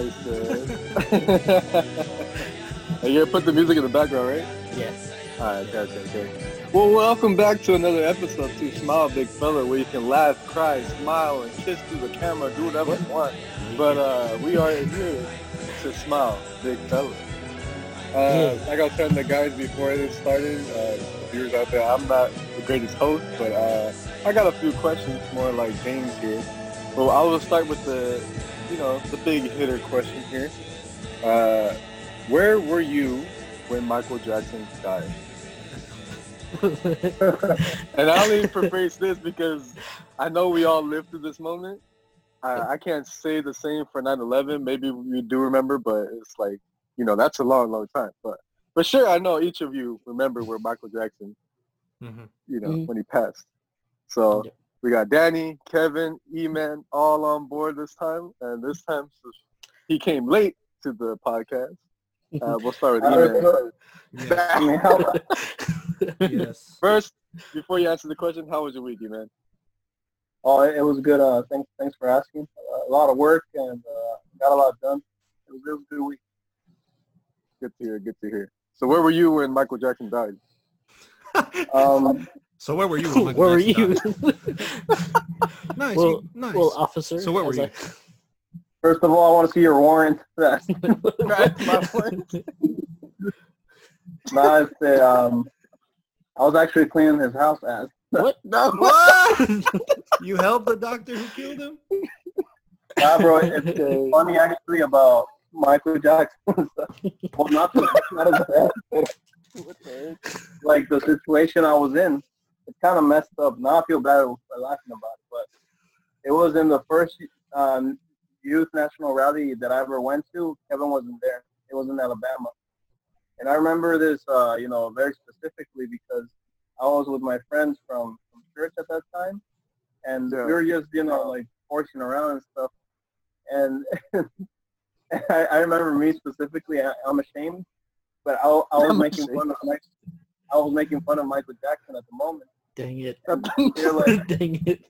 And then I said, "Hey, you put the music in the background, right? Yes. All right, okay, okay, okay. Well, welcome back to another episode to Smile Big Fella, where you can laugh, cry, smile, and kiss through the camera, do whatever you want. But uh, we are here to smile, Big Fella. Uh, like I was telling the guys before this started, uh, viewers out there, I'm not the greatest host, but uh, I got a few questions, more like James here. Well, I will start with the, you know, the big hitter question here. Uh, where were you when Michael Jackson died? And I only preface this because I know we all lived through this moment. I, I can't say the same for 9/11. Maybe we do remember, but it's like you know that's a long, long time. But but sure, I know each of you remember where Michael Jackson, Mhm. you know, Mhm. when he passed. So Yep. We got Danny, Kevin, E-Man all on board this time, and this time he came late to the podcast. Uh, we'll start with I E-Man. was- Yes. I mean, how- yes. First, before you answer the question, how was your week, E-Man? oh, it was good. Uh, thanks, thanks for asking. Uh, a lot of work and uh, got a lot done. It was, it was a good week. Good to hear. Good to hear. So where were you when Michael Jackson died? Um, so where were you? Where were you? Nice. well, you- nice. well, officer. so where were you? I- first of all, I want to see your warrant. That's my point. nice. Um, I was actually cleaning his house as. what? No. what? you helped the doctor who killed him? Nah, bro, it's uh, funny actually about Michael Jackson. well, not, not as bad. What the heck? like the situation I was in, it's kind of messed up. Now I feel bad for laughing about it, but it was in the first um, youth national rally that I ever went to. Kevin wasn't there. It was in Alabama, and I remember this, uh, you know, very specifically because I was with my friends from, from church at that time, and Yeah. we were just, you know, like horsing around and stuff. And I, I remember me specifically. I, I'm ashamed, but I, I was I'm making ashamed. fun of Mike. I was making fun of Michael Jackson at the moment. Dang it. They're like, Dang it.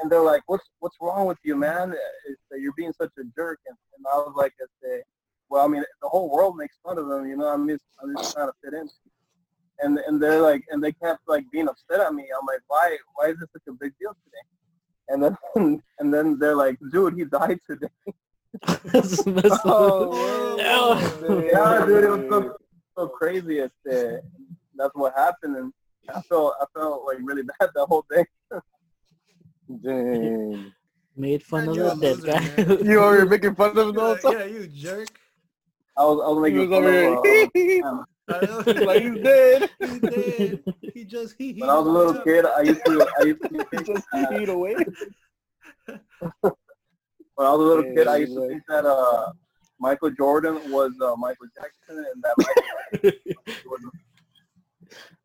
and they're like, "What's what's wrong with you, man? It's that you're being such a jerk." And, and I was like, "It's well, I mean, the whole world makes fun of them, You know, I'm just I'm just trying to fit in." And and they're like, and they kept like being upset at me. I'm like, "Why why is this such a big deal today?" And then and then they're like, "Dude, he died today." That's messed up. Oh, No. yeah, dude, it was so, so crazy. It's uh, that's what happened, and I felt I felt like really bad that whole day. Dang. Made fun Man, of you're the dead guy. You over here making fun of him the whole Yeah, you jerk. I was I was He making was fun of. here. Uh, um, like he's dead. He did. He just he. he when I was a little kid, I used to I used to He think, just uh, feet away. when I was a little Yeah, kid, I used to think that uh, Michael Jordan was uh, Michael Jackson, and that Michael Jackson was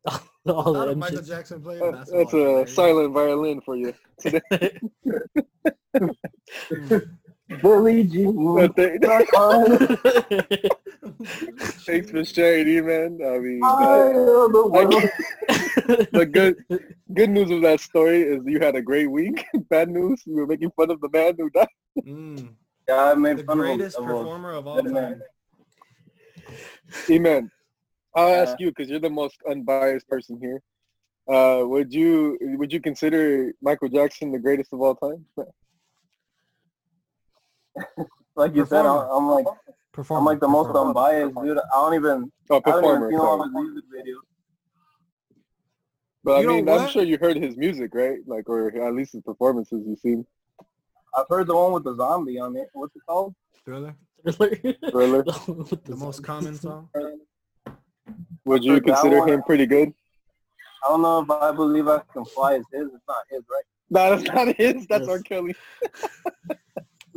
All How of Michael shit. Jackson play That's basketball? a silent violin for you. Billie Jean. But they- I Thanks for sharing, E man. I mean, am uh, the world. the good good news of that story is you had a great week. Bad news, you were making fun of the man who died. Mm, Yeah, I made the fun of him. greatest of him. performer of all time. Amen. I'll Yeah. ask you because you're the most unbiased person here. Uh, would you would you consider Michael Jackson the greatest of all time? like you said, I'm, I'm like Performer. I'm like the most performer. unbiased dude. I don't even Oh, I haven't even performer. seen all his music videos. But I You know mean, I'm sure you heard his music, right? Like, or at least his performances you've seen. I've heard the one with the zombie on it. What's it called? Thriller. Thriller. With The most common song. Would you consider one. him pretty good? I don't know if I believe I can fly is his. It's not his, right? No, that's not his. That's Yes. R. Kelly.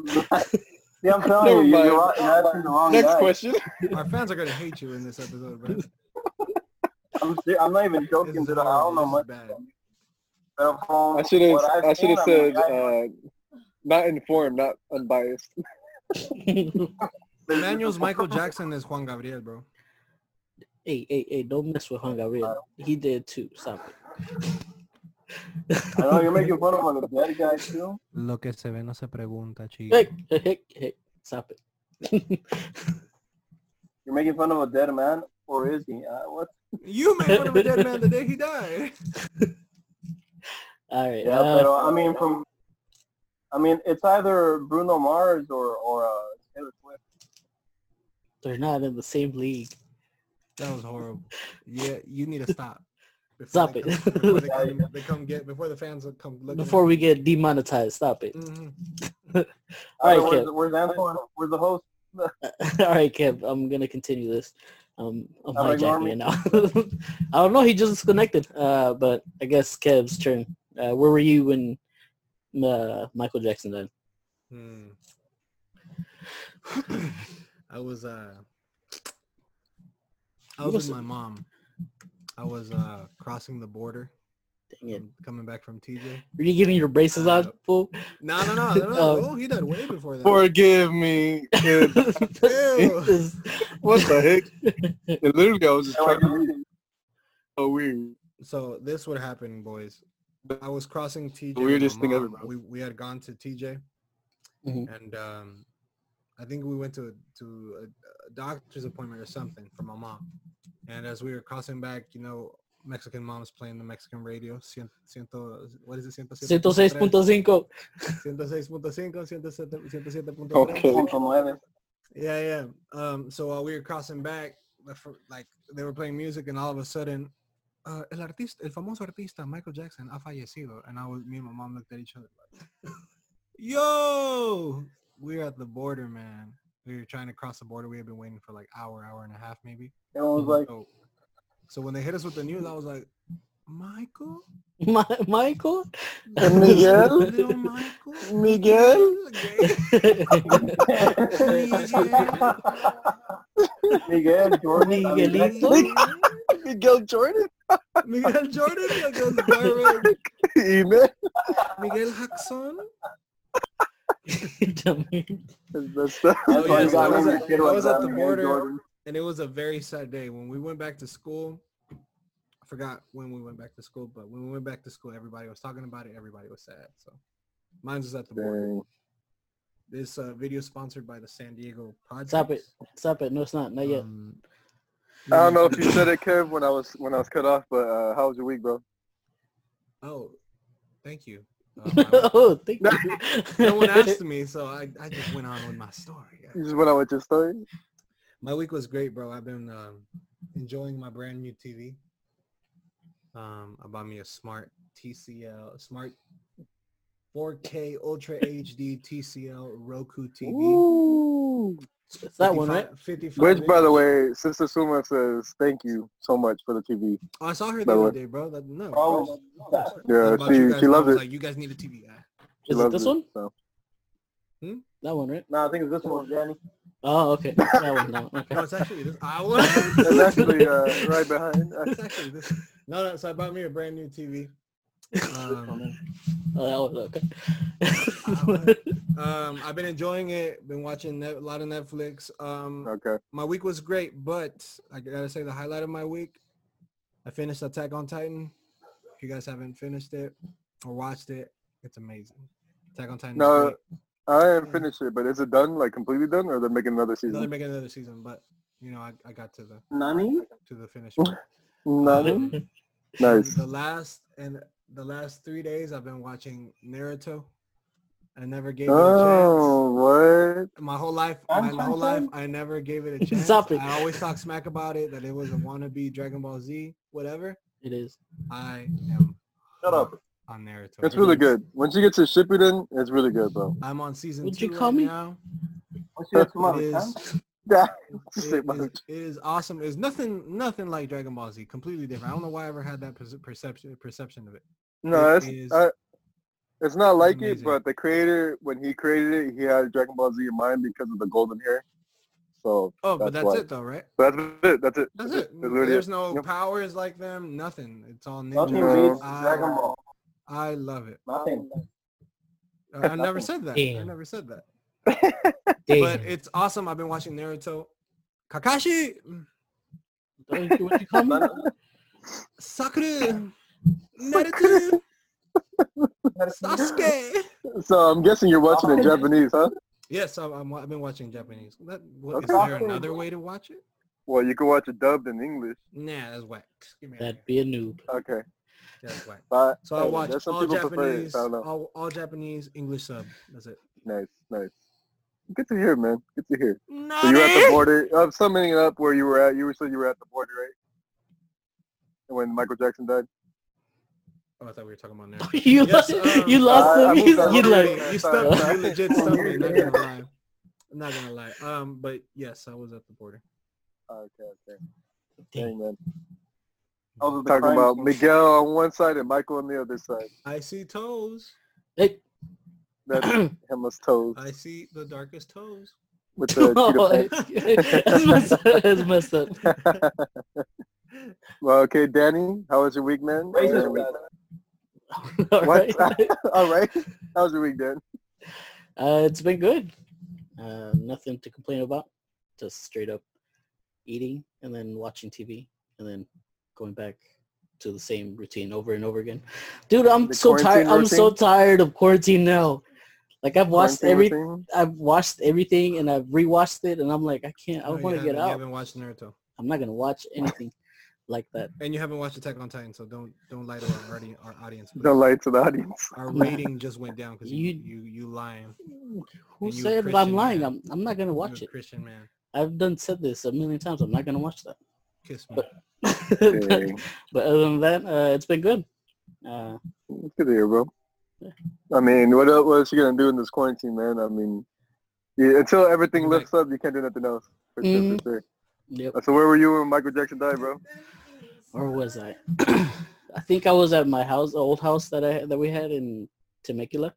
See, I'm telling Never you, you're, mind. you're, right- you're asking the wrong Next guy. question. Our fans are gonna hate you in this episode, bro. I'm, ser- I'm not even joking. is Dude. I don't know horrible. much. This is bad. But from I should have. I've should have said uh, not informed, not unbiased. Emmanuel's Michael Jackson is Juan Gabriel, bro. Hey, hey, hey, don't mess with Juan Gabriel. He did too. Stop it. I know you're making fun of the dead guy too. Lo que se ve no se pregunta, chico. Hey, hey, hey, hey, stop it. You're making fun of a dead man, or is he? Uh, what? You made fun of a dead man the day he died. All right. Yeah, uh, but I mean, from I mean, it's either Bruno Mars or or uh, Taylor Swift. they're not in the same league. That was horrible. Yeah, you need to stop. Before Stop they it. Come, before they come, they come get before the fans come look. Before we get demonetized, stop it. hmm All right, where's, Kev. where's Antoine? Where's the host? All right, Kev. I'm gonna continue this. Um, I'm Am I hijacking it now. I don't know. He just disconnected. Uh, but I guess Kev's turn. Uh, where were you when uh, Michael Jackson died? Hmm. I was uh I was with my mom. I was uh crossing the border, Dang it. coming back from TJ. Were you getting your braces on, Uh, fool? No, no, no, no, no. Oh. Oh, he died way before that. Forgive me. kid. What the heck? It literally, I was just trying like, to so weird. So this would happen, boys. I was crossing TJ. with weirdest thing ever, bro. We we had gone to TJ, Mhm. and um, I think we went to to a, a doctor's appointment or something for my mom. And as we were crossing back, you know, Mexican moms playing the Mexican radio. Cien, ciento, what is it? Ciento, 106.5. 106.5, 107.3. Okay. Punto nueve. Yeah, yeah. Um, so while we were crossing back, like they were playing music, and all of a sudden, uh, el artista, el famoso artista Michael Jackson ha fallecido, and I was, me and my mom looked at each other like, "Yo, we're at the border, man. We were trying to cross the border. We had been waiting for like hour, hour and a half, maybe. Everyone was like, So, so when they hit us with the news, I was like, Michael, Mi- Michael? Miguel? little Michael, Miguel? Miguel Jordan. Miguelito? Miguel Jordan? Miguel Jordan, that goes viral. Email? Miguel Jackson. That's the, Oh, yeah, so I was at- I was at the border. And it was a very sad day when we went back to school. I forgot when we went back to school, but when we went back to school, everybody was talking about it. Everybody was sad. So mine was at the border. This uh, video sponsored by the San Diego Padres. Stop it. Stop it. No, it's not. Not yet. Um, I don't know if you said it, Kev, when I was when I was cut off, but uh, how was your week, bro? Oh, thank you. Oh, thank you. no one asked me, so I, I just went on with my story. You just went out with your story. My week was great, bro. I've been um, enjoying my brand new TV. Um, I bought me a smart TCL, smart 4K Ultra HD TCL Roku TV. Ooh. It's that one, right? 55 Which, by the way, Sister Suma says thank you so much for the TV. Oh, I saw her the other day, bro. That, no. Always. What Yeah, she guys? she loves it. Like, you guys need a TV. She Is it loves this one? So. That one, right? No, I think it's this one, Danny. Oh, okay. That one. No, No, it's actually this. I was. It's actually uh, right behind. It's actually this. No, no. So I bought me a brand new TV. Um, Oh, that was okay. um, I've been enjoying it. Been watching a lot of Netflix. Um, Okay. my week was great, but I gotta say the highlight of my week, I finished Attack on Titan. If you guys haven't finished it or watched it, it's amazing. Attack on Titan. No. I haven't finished it, but is it done, like completely done, or they're making another No, they're making another season, but you know, I, I got to the Nani? to the finish. part. None. Um, Nice. The last and the last three days, I've been watching Naruto. I never gave it a Oh, what? chance. My whole life, I'm my, my whole life, I never gave it a chance. Stop it. I always talk smack about it that it was a wannabe Dragon Ball Z, whatever. It is. I am Shut up. on Naruto. It's really good. Once you get to Shippuden, it's really good, bro. I'm on season Would two you call right me? now. What's your It tomorrow, is, son? Yeah. it, Say is, my- it is awesome. It's nothing, nothing like Dragon Ball Z. Completely different. I don't know why I ever had that perception perception of it. No, It it's is- uh, it's not like it, but the creator when he created it, he had Dragon Ball Z in mind because of the golden hair. So Oh, but That's that's why. it though, right? that's it. That's it. That's That's it. literally There's it. no Yep. powers like them. Nothing. It's all Nothing ninja. beats I, Dragon Ball. I love it. Nothing. Uh, I never said that. I never said that. But it's awesome. I've been watching Naruto. Kakashi, what you call me? Sakura, Naruto, Sasuke. So I'm guessing you're watching in Japanese, huh? Yes, I'm, I'm, I've been watching Japanese. That, what, is Okay. there another way to watch it? Well, you can watch it dubbed in English. Nah, that's whack. Give me That'd be a noob. Okay. That's whack. But So I hey, watch there's some all people prefer Japanese, I don't know. all, all Japanese English sub. That's it. Nice, nice. Good to hear, man. Good to hear. So you were at the border. I'm summing it up where you were at. You were said you were at the border, right? When Michael Jackson died. Oh, I thought we were talking about Naruto. you, Yes, lo- um, you lost I- I them. You, you like, you stumped me. You legit stumped me. Not gonna lie. I'm not gonna lie. Um, but yes, I was at the border. Okay, okay. Damn. Dang, man. Those are the Talking about. Miguel on one side and Michael on the other side. I see toes. Hey. That's Emma's toes I see the darkest toes. with the Oh, cheetah that's messed up. That's messed up. well, okay, Danny, how was your week, man? Racist, man. All What? right. All right. How was your week, Dan? Uh, it's been good. Uh, nothing to complain about. Just straight up eating and then watching TV and then going back to the same routine over and over again. Dude, I'm The so tired. quarantine I'm so tired of quarantine now. Like I've watched Quarantine every, routine? I've watched everything and I've rewatched it and I'm like, I can't. I No, you want to get haven't- You haven't watched Naruto, I'm not gonna watch anything like that. and you haven't watched Attack on Titan, so don't don't lie to our, audi- our audience. please. Don't lie to the audience. Our rating just went down because you, You- you you lying. Who And you said I'm lying? man. I'm, I'm not gonna You watch it. Christian man. I've done said this a million times. I'm not gonna watch that. Kiss me. But- Dang. but other than that, uh, it's been good. Uh, It's good to hear, bro. Yeah. I mean, what else, what else you gonna do in this quarantine, man? I mean, yeah, until everything Right. lifts up, you can't do nothing else. For sure, Mhm. for sure. Yep. So where were you when Michael Jackson died, bro? Where was I? I think I was at my house, old house that I that we had in Temecula.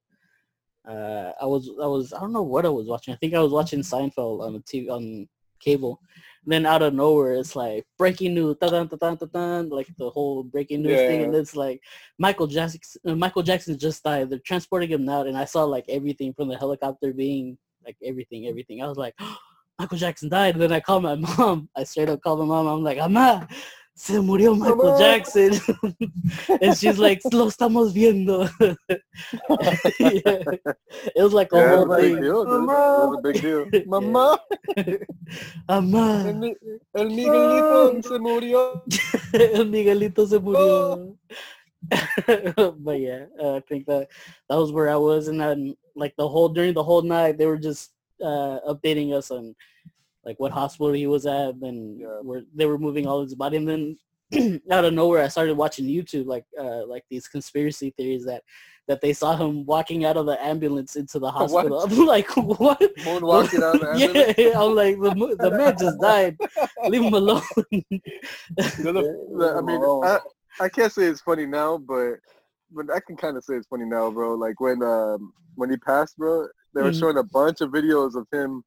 Uh, I was I was I don't know what I was watching. I think I was watching Seinfeld on the TV on cable. And then out of nowhere, it's like breaking news, dun, dun, dun, dun, dun, dun, like the whole breaking news thing, and it's like Michael Jackson. uh, Michael Jackson just died. They're transporting him out, and I saw like everything from the helicopter being like everything, everything. I was like, Michael Jackson died. And then I called my mom. I straight up called my mom. I'm like, Ama, se murió Michael Mamá. Jackson. and she's like, lo estamos viendo. Yeah. It was like a Yeah, it whole was a big thing. deal, dude. It was a big deal. Mama, el, Ama, Mi- el Miguelito se murió. el Miguelito se murió. but yeah, uh, I think that that was where I was, and then like the whole during the whole night, they were just uh, updating us on like what hospital he was at, and Yeah. where they were moving all his body, and then out of nowhere, I started watching YouTube, like uh, like these conspiracy theories that that they saw him walking out of the ambulance into the What? hospital. I'm like, what? Moonwalking out of the ambulance. yeah, I'm like, the, the man just died. Leave him alone. I mean, I, I can't say it's funny now, but but I can kind of say it's funny now, bro. Like when um when he passed, bro, they were Mhm. showing a bunch of videos of him,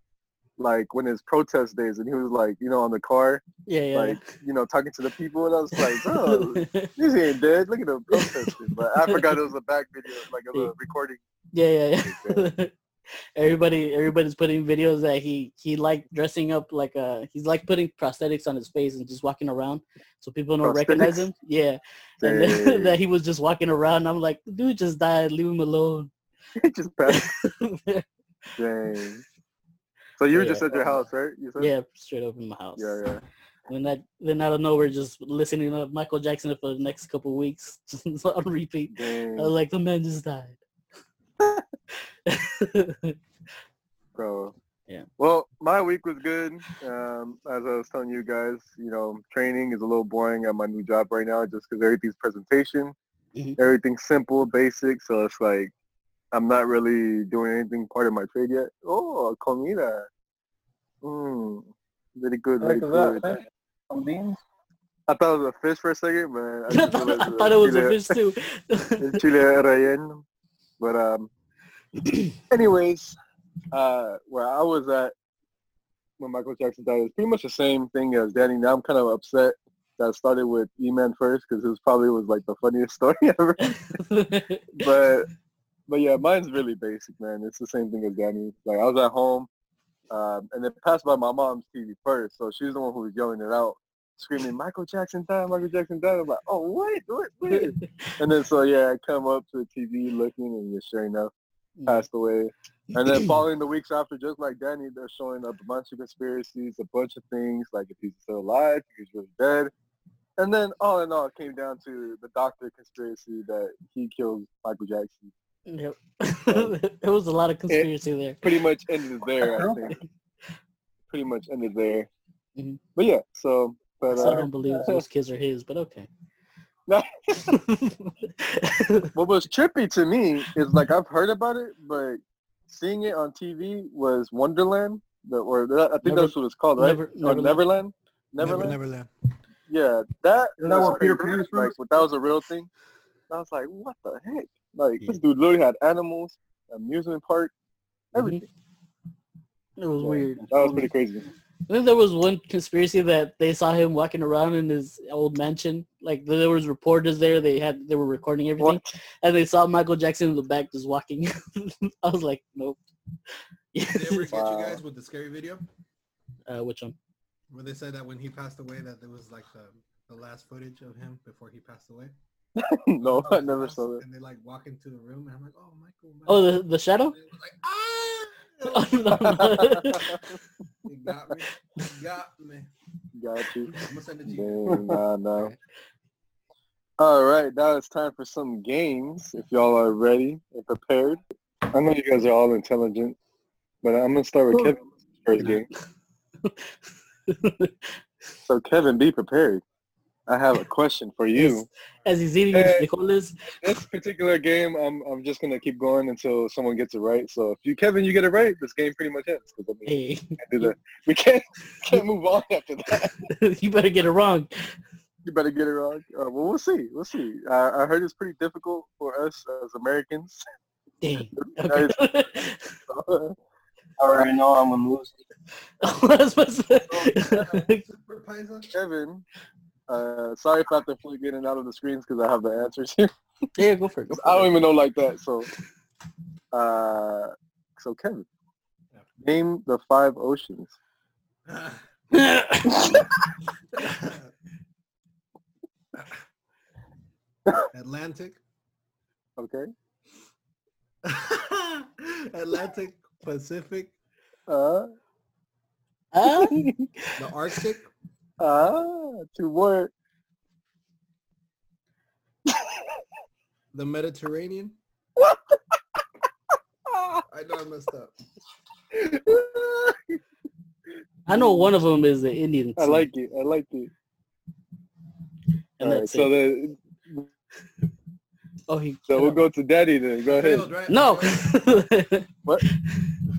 like when his protest days, and he was like, you know, on the car, yeah, yeah. like you know, talking to the people, and I was like, bro, this ain't dead. Look at the protesting. But I forgot it was a back video, like a Yeah. recording. Yeah, yeah, yeah. Everybody, everybody's putting videos that he he like dressing up like uh he's like putting prosthetics on his face and just walking around so people don't recognize him. Yeah, and then, that he was just walking around. I'm like, dude just died. Leave him alone. Just passed. Dang. So you were Yeah. just at your house, right? You said? yeah, straight up in my house. Yeah, yeah. And that then out of nowhere, just listening to Michael Jackson for the next couple weeks just on repeat. I was like, the man just died. Bro. Yeah. Well, my week was good. Um, as I was telling you guys, you know, training is a little boring at my new job right now just because everything's presentation. Mhm. Everything's simple, basic. So it's like I'm not really doing anything part of my trade yet. Oh, comida. Mmm. Very good, very good. that. Some. I thought it was a fish for a second, but I thought, I thought it was a fish too. Chile relleno. But um, anyways, uh, where I was at when Michael Jackson died is pretty much the same thing as Danny. Now I'm kind of upset that I started with E-Man first because it was probably was like the funniest story ever. but but yeah, mine's really basic, man. It's the same thing as Danny. Like I was at home, um, and it passed by my mom's TV first, so she's the one who was yelling it out, screaming, "Michael Jackson died! Michael Jackson died!" I'm like, "Oh, what? What? What?" and then so yeah, I come up to the TV looking, and just sure enough, passed away. And then following the weeks after, just like Danny, they're showing up a bunch of conspiracies, a bunch of things, like if he's still alive, if he's really dead. And then all in all, it came down to the doctor conspiracy that he killed Michael Jackson. Yep. there was a lot of conspiracy there. Pretty much ended there, I think. Pretty much ended there. Mhm. But yeah, so but So I uh, don't believe those kids are his, but okay. No. what was trippy to me is like I've heard about it, but seeing it on TV was Wonderland, the, or that, I think Never- that's what it's called, right? Never- Or Neverland. Neverland. Neverland. Neverland. Yeah, that. Isn't that was what Peter crazy. Pan is from? Like, that was a real thing. I was like, what the heck? Like, this dude literally had animals, amusement park, Mhm. everything. It was Yeah, weird. That was pretty crazy. I think there was one conspiracy that they saw him walking around in his old mansion. Like there was reporters there. They had they were recording everything, What? and they saw Michael Jackson in the back just walking. I was like, nope. Did they ever get Wow. you guys with the scary video? uh, which one? Where they said that when he passed away that there was like the, the last footage of him before he passed away? no, I never saw that. And they like walk into the room and I'm like, oh, Michael. Michael. Oh, the the shadow. And like, ah! Oh, no, no. You got me. You got me. Got you. I'm gonna send it to you. Nah, nah. All right, now it's time for some games. If y'all are ready and prepared, I know you guys are all intelligent, but I'm gonna start with Kevin's first game. So Kevin, be prepared. I have a question for you. As he's eating his Hey. frijoles. This particular game, I'm I'm just gonna keep going until someone gets it right. So if you, Kevin, you get it right, this game pretty much ends. I mean, Hey, we can't do. We can't can't move on after that. you better get it wrong. You better get it wrong. Uh, well, we'll see. We'll see. Uh, I heard it's pretty difficult for us as Americans. Dang. Guys. Okay. I already know I'm gonna lose. What was supposed to- Super Paisa? Kevin, uh, sorry if I have to flick in and out of the screens because I have the answers here. yeah, go for it. Go for I don't it. even know like that. So, uh, so Kevin, name the five oceans. Atlantic. Okay. Atlantic, Pacific, Uh, Huh? the Arctic, uh, two more. the Mediterranean. I know I messed up. I know one of them is the Indian. I like it. I like it. and All right, so it. the Oh, he. so we'll go to Daddy then. Go I ahead. failed, right? No.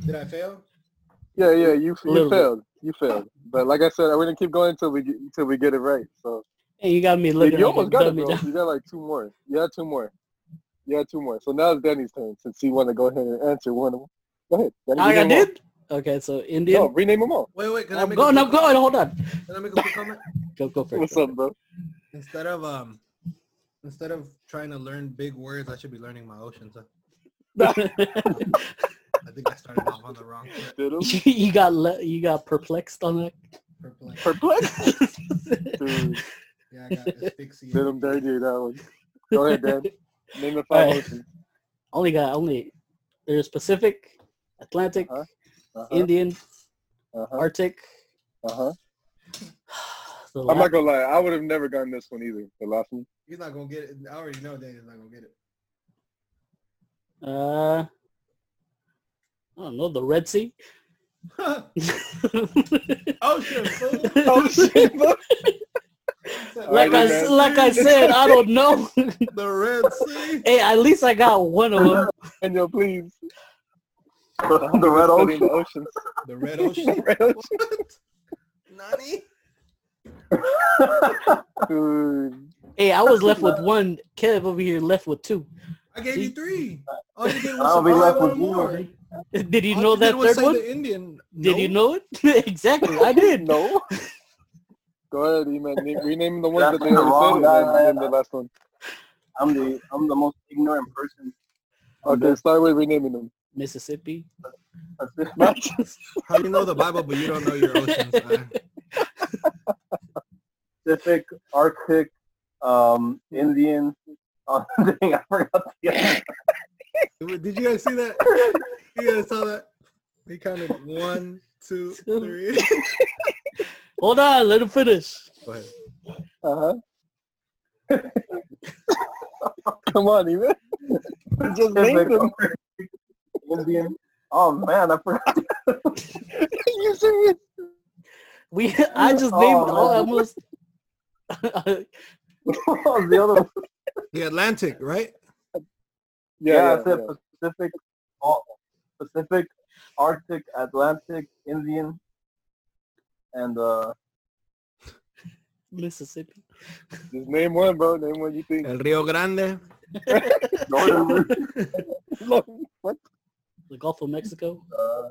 Did I fail? Yeah, yeah, you you Little bit. Failed. You failed. But like I said, we're gonna keep going until we get until we get it right. So hey, you got me you, looking. you like almost got it, bro. now. You got like two more. You got two more. You had two more. So now it's Danny's turn since he want to go ahead and answer one of them. Go ahead. Danny, I rename them did. Okay, so all. Indian. No, rename them all. Wait, wait. Can I I'm make going. a I'm quick going. Hold on. Can I make a quick comment? Go go first. What's go up, bro? Instead of um, instead of trying to learn big words, I should be learning my oceans. huh? first. I think I started off on the wrong foot. You got le- you got perplexed on that. Perplexed. Perplexed. Dude, Yeah, I got asphyxiated. did him dirty that one. Go ahead, Dan. Name the five Alright. oceans. only got only. There's Pacific, Atlantic, Uh-huh. Uh-huh. Indian, Uh-huh. Arctic. Uh-huh. I'm last- not gonna lie. I would have never gotten this one either. The last one. He's not gonna get it. I already know Daniel's not gonna get it. uh, I don't know the Red Sea. Ocean, fool. Oh shit! like I Alrighty, man. like I said, I don't know. The Red Sea. hey, at least I got one of them. And yo, please. the red ocean. the oceans. The Red Ocean. The Red ocean. What? Nani? Dude. Hey, I was left with one. Kev over here left with two. I gave you three. All you did was I'll be left with more. zero. Did you All know did that third one? The Indian. Did you know it? exactly, I did. No. Go ahead, E-man. Name- Rename the ones that they the already wrong said guy, and then man. the last one. I'm the I'm the most ignorant person. Okay, start with renaming them. Mississippi. How you know the Bible, but you don't know your oceans? Pacific, Arctic, um, Indian. Oh, dang, I forgot the other. Did you guys see that? You guys saw that? He counted one, two, Two. three. Hold on, let him finish. Go ahead. Uh-huh. Come on, E-man. Just name Pacific, them. Indian. Oh man, I forgot. you serious? We I just Oh, named man. all almost the other one? The Atlantic, right? Yeah, Yeah, I said yeah. Pacific, Pacific, Arctic, Atlantic, Indian, and uh, Mississippi. Just name one, bro. Name one you think. El Rio Grande. Northern, what? The Gulf of Mexico. uh,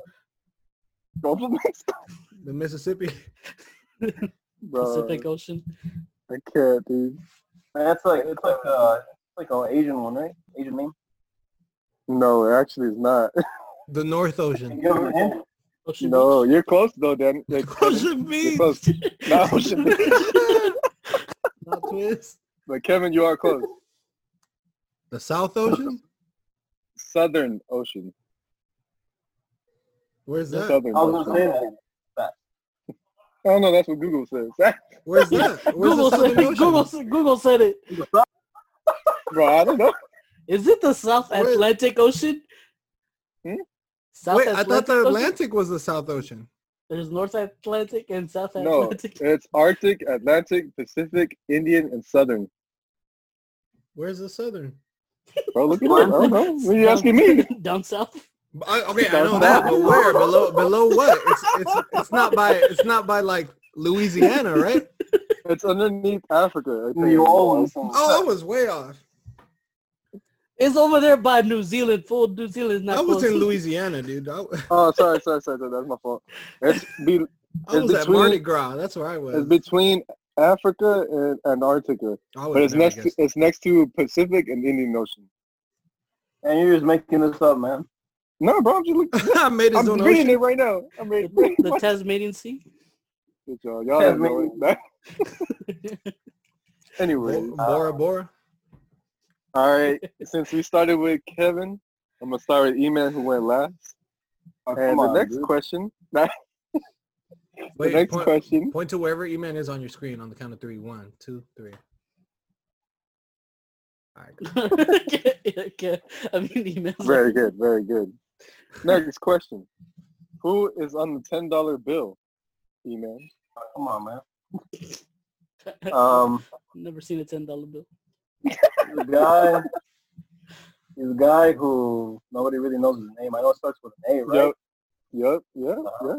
Gulf of Mexico? The Mississippi. Bro, Pacific Ocean. I can't, dude. that's like it's like uh, it's like an Asian one, right? Asian name. No, it actually is not. The North Ocean. you give me a hint? Ocean no, you're close though, Dan. Like, Ocean you're Beach. close. Not Ocean Beach. Not twist. But Kevin, you are close. The South Ocean? Southern Ocean. Where's that? Southern I was Ocean. gonna say that. I don't know. That's what Google says. Where's that? Where's Google the said, Ocean? Google, Google said it. Bro, I don't know. Is it the South Where- Atlantic Ocean? Hmm? South Wait, I thought the Ocean? Atlantic was the South Ocean. There's North Atlantic and South Atlantic. No, it's Arctic, Atlantic, Pacific, Indian, and Southern. Where's the Southern? Bro, look at it. I don't know. What are you asking me? Down south. I, okay, I know that, but where? Below, below what? It's it's it's not by it's not by like Louisiana, right? It's underneath Africa. I think. New Orleans. Oh, I was way off. It's over there by New Zealand. Full New Zealand. Not I was in Louisiana, dude. I, Oh, sorry, sorry, sorry, sorry. That's my fault. It's be, I was It's at between- Mardi Gras. That's where I was. it's between Africa and Antarctica, but it's there, next to, it's next to Pacific and Indian Ocean. And you're just making this up, man. No, bro, I'm just looking. I made his I'm reading ocean. it right now. I'm reading. the, the Tasmanian Sea. Good job. Y'all don't know anyway, Bo- Bora Bora. All right. Since we started with Kevin, I'm gonna start with E-Man who went last. Oh, And the on, next dude. question, the next point, question. point to wherever E-Man is on your screen on the count of three. One, two, three. All right. okay, okay. I mean, emails. Very good, very good. Next question. Who is on the ten dollar bill? E-Man. Come on, man. Um, Never seen a ten dollar bill. The guy, he's a guy who nobody really knows his name. I know it starts with an A, right? Yep. Yep. Yeah. Yeah.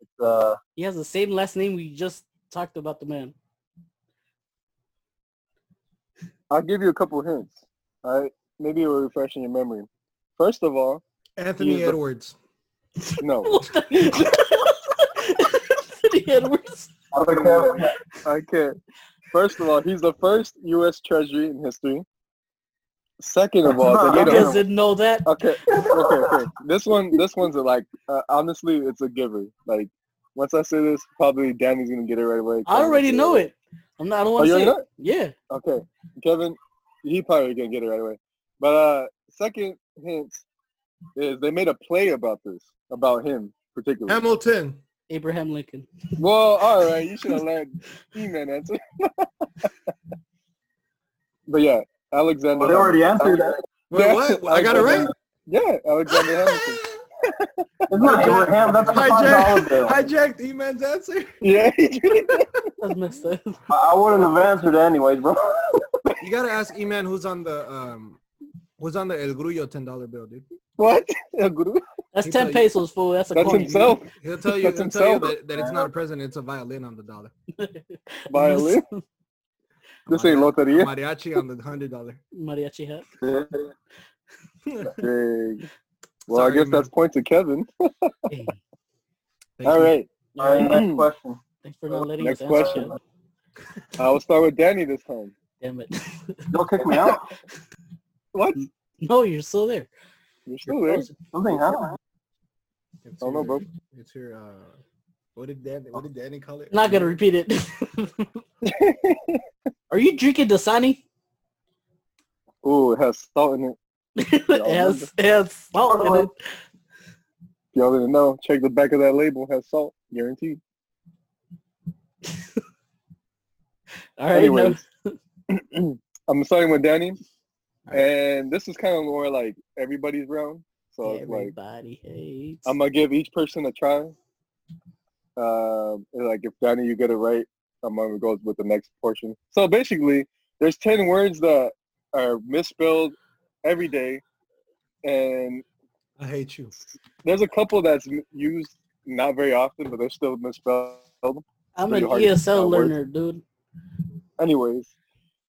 It's uh, He has the same last name we just talked about the man. I'll give you a couple hints. All right. Maybe it will refresh in your memory. First of all, Anthony He's the- Edwards. no. Anthony Edwards. other Kevin. I can't. First of all, he's the first U.S. Treasury in history. Second of all, they You made Okay. a, guys didn't know that. okay, okay, okay. This one, this one's a like. Uh, honestly, it's a giver. Like, once I say this, probably Danny's gonna get it right away. I already know it. I'm not. I don't Oh, want you to say. already it. Yeah. Okay, Kevin, he probably gonna get it right away. But uh, second hint is they made a play about this, about him particularly. Hamilton. Abraham Lincoln. Well, all right, you should have let E-Man answer. but yeah, Alexander. Well, they already answered that. Wait, Yeah, what? I got it right? Yeah, Alexander Hamilton. It's not Abraham. That's a five dollar Hijacked, bill. hijacked E-Man's answer. Yeah. That's messed up. I I wouldn't have answered anyways, bro. You gotta ask E-Man who's on the um, who's on the El Grullo ten dollar bill, dude. what? El Guru? That's He ten pesos, fool. That's a That's coin. himself. He'll tell you, That's he'll tell you himself. that, that it's not a present, it's a violin on the dollar. Violin. This ain't A loteria. mariachi on the hundred dollar. Mariachi hat. Dang. Well, I Sorry, guess that's man. point to Kevin. Hey, Thank All you. right. All right, next question. thanks for not letting Next us answer question. that. I will start with Danny this time. Damn it. Don't kick me out. What? no, you're still there. You're still there. Something happened. It's I don't know, bro. It's your uh, what did Dan? What did Danny call it? Not gonna repeat it. Are you drinking Dasani? Ooh, it has salt in it. it has, it has salt in it. Y'all didn't know. Check the back of that label. It has salt. Guaranteed. All right, no. Anyways, I'm starting with Danny. And this is kind of more like everybody's round. So it's like Everybody hates. I'm gonna give each person a try. Um, and, like if Danny you get it right, I'm gonna go with the next portion. So basically, there's ten words that are misspelled every day, and I hate you. there's a couple that's used not very often, but they're still misspelled. I'm pretty an ESL spell words. learner, dude. Anyways,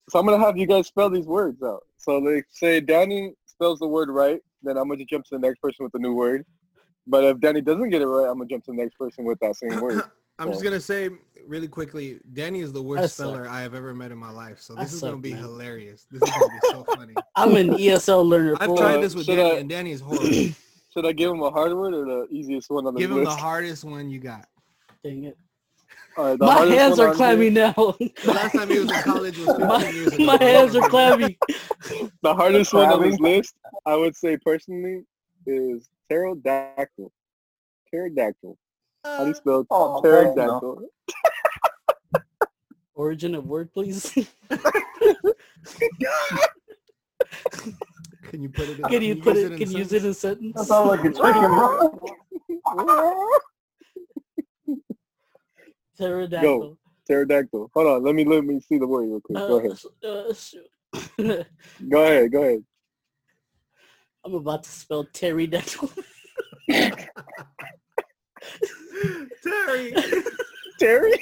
so I'm gonna have you guys spell these words out. So they say Danny spells the word right, then I'm gonna jump to the next person with the new word. But if Danny doesn't get it right, I'm gonna jump to the next person with that same word. I'm just gonna say really quickly, Danny is the worst suck. speller I have ever met in my life. So I this is gonna be man. hilarious. This is gonna be so funny. I'm an ESL learner. I've fool. tried this with should Danny, I- and Danny is horrible. Should I give him a hard word or the easiest one on the Give him the hardest one you got. Dang it. All right, the My hands are clammy here- now. The last time he was in college was 15 my, years ago. my hands are clammy. The hardest one on this list, I would say personally, is pterodactyl. Pterodactyl. How do you spell Oh, thanks, no. pterodactyl? Origin of word, please. Can you put it? In, can you put use it? in Can you use it in a sentence? That sounds like a chicken, bro. Pterodactyl. Pterodactyl. Hold on, let me let me see the word real quick. Go Uh, ahead. uh. Go ahead. Go ahead. I'm about to spell pterodactyl. Terry, Terry.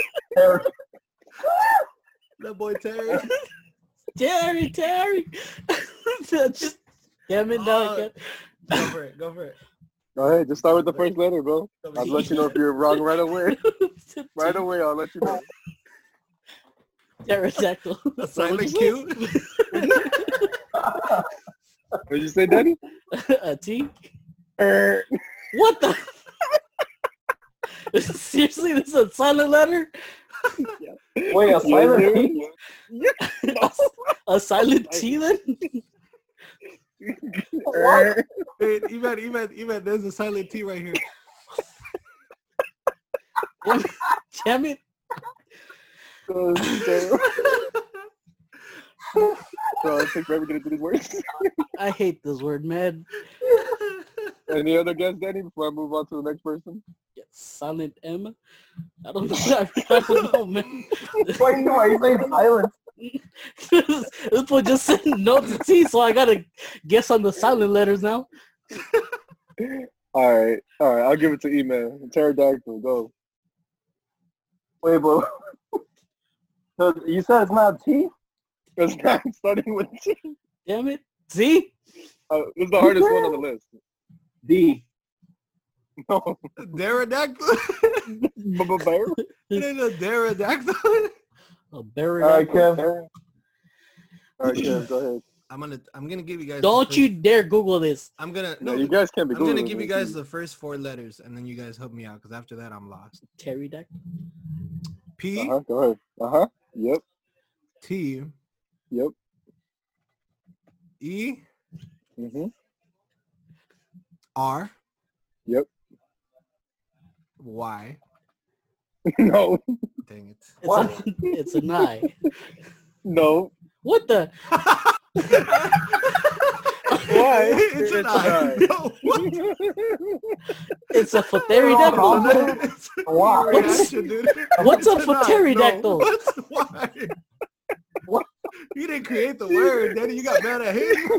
that boy Terry. Terry, Terry. Just damn it, now I Uh, Go for it. Go for it. Go ahead. Just start with the first letter, bro. I'll let you know if you're wrong right away. Right away, I'll let you know. Pterodactyl. A silent Q. What did you say, Daddy? a T. Er, What the? Seriously, this is a silent letter? Wait, a silent dude. T? a silent T then? Er. Hey, Evan, Evan, Evan, there's a silent T right here. Damn it. So, so, so it takes forever to get into these words. I hate this word, man. Any other guess, Danny, before I move on to the next person? Yeah, Silent M. I don't know. I, I don't know, man. Why, why you saying silent? this, this boy just said no to T, so I gotta guess on the silent letters now. All right, all right. I'll give it to email. Pterodactyl, go. Wait, but so you said it's not T? It's not starting with T. Damn it. Z? Uh, it's the hardest one on the list. D. No, Pterodactyl. bear. it ain't a pterodactyl. A berry. All right, Kev. All right, Kev, go ahead. I'm gonna, I'm gonna give you guys. Don't first- you dare Google this. I'm gonna. No, No, you guys can't be. I'm gonna give you guys the first four letters, and then you guys help me out, because after that, I'm lost. Pterodactyl. P Uh huh. Go ahead. Uh huh. Yep. T Yep. E Mhm. R Yep. Y. no. Dang it. It's, a, it's an I. No. What the? What? Y. It's an It's I. an No, what? It's a pterodactyl. it's a Why? reaction. What's a It's an I. pterodactyl? No, what's why? What? You didn't create the word, Daddy. You got mad at him.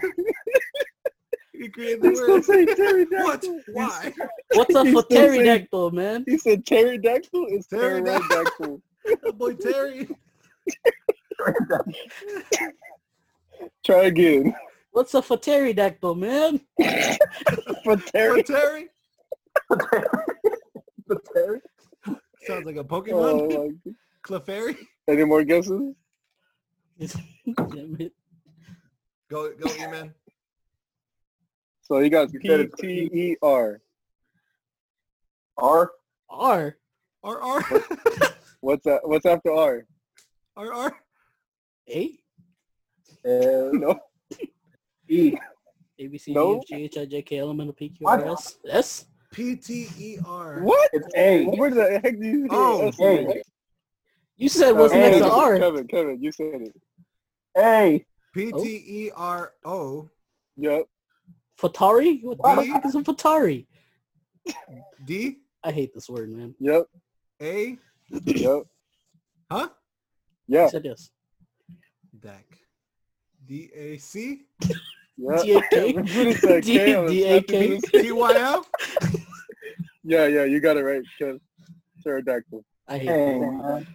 you created the He still word. say What? pterodactyl. Why? What's a He's still saying- pterodactyl, man? He said pterodactyl is Pterodactyl. pterodactyl. Boy Terry. Try again. What's a pterodactyl, man? For Boy Terry. Terry. Terry? Sounds like a Oh, Pokemon. my God. Clefairy. Any more guesses? Damn it. Go, go, E-Man. So you got You P said. T E R. R? R. R, R. What's that? What's after R? R, R. A. Uh, No. E. A B C D No. F G H I J K L M N O P Q What? R S S. P-T-E-R. What? It's A. Where the heck do you Oh, S? A. You said what's Uh, next to Kevin, R? Kevin, Kevin, you said it. A. P-T-E-R-O. Yep. Fatari? What the D? fuck is a Fatari? D. I hate this word, man. Yep. A. Yep. Huh? Yeah. I said yes. DAC. D-A-C. Yeah. D-A-K? When you said D- K, I was D-A-K? happy to- T-Y-F. Yeah, yeah, you got it right, Kev. Pterodactyl. I hate Dang, that.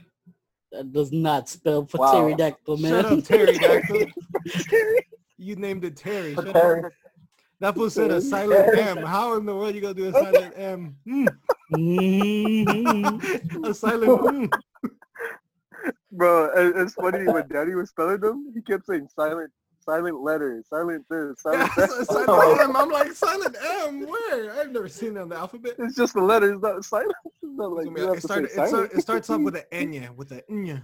That does not spell Wow. pterodactyl, man. Shut up, Terry Dactyl. You named it Terry. Shut Terry. up. That fool said a silent M. How in the world you gonna do a silent M? Mm. Mhm. a silent mm. Bro, it's funny when Daddy was spelling them, he kept saying silent, silent letters, silent this, silent Yeah, that. silent M. I'm like silent M. Where? I've never seen it on the alphabet. It's just the letters, not silent. It's not like So, you have it, to start, say it, start, it starts off with an Enya, with a Nya.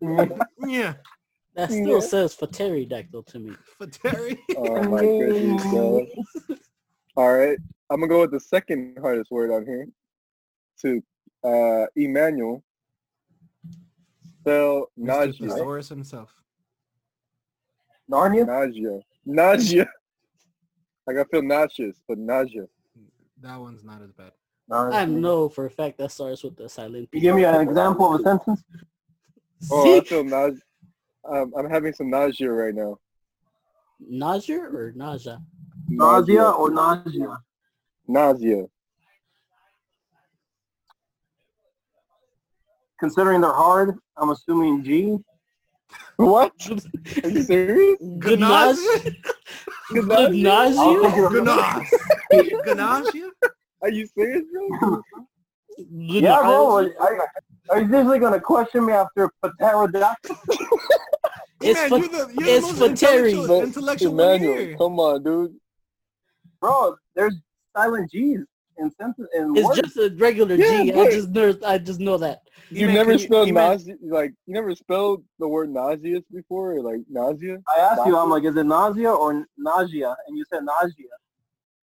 Yeah. That still Yeah. says pterodactyl to me. For Terry. Oh my goodness, bro. All right, I'm gonna go with the second hardest word on here. To uh, Emmanuel. Spell Mr. nausea. Thesaurus himself. Narnia? Nausea. Nausea. Like I feel nauseous, but nausea. That one's not as bad. I know for a fact that starts with the silent You give me an example of a sentence? Oh, I feel nausea. Um, I'm having some nausea right now. Nausea or nausea? Nausea or nausea? Nausea. Considering they're hard, I'm assuming G. What? Are you serious? Good nausea? Good I'll nausea? think of- Ganache. Ganache? Are you serious, bro? Good Yeah, bro. I, are you seriously gonna question me after pterodactyl? It's Man, for- you're the, you're it's the for most Terry. intellectual, intellectual Emmanuel, here. come on, dude. Bro, there's silent G's in sentence in It's words. just a regular Yeah, G. I just know, I just know that. You E-Man, never can you- spelled E-Man, nausea, like you never spelled the word nauseous before, or like nausea. I asked you, I'm like, is it nausea or nausea? And you said nausea.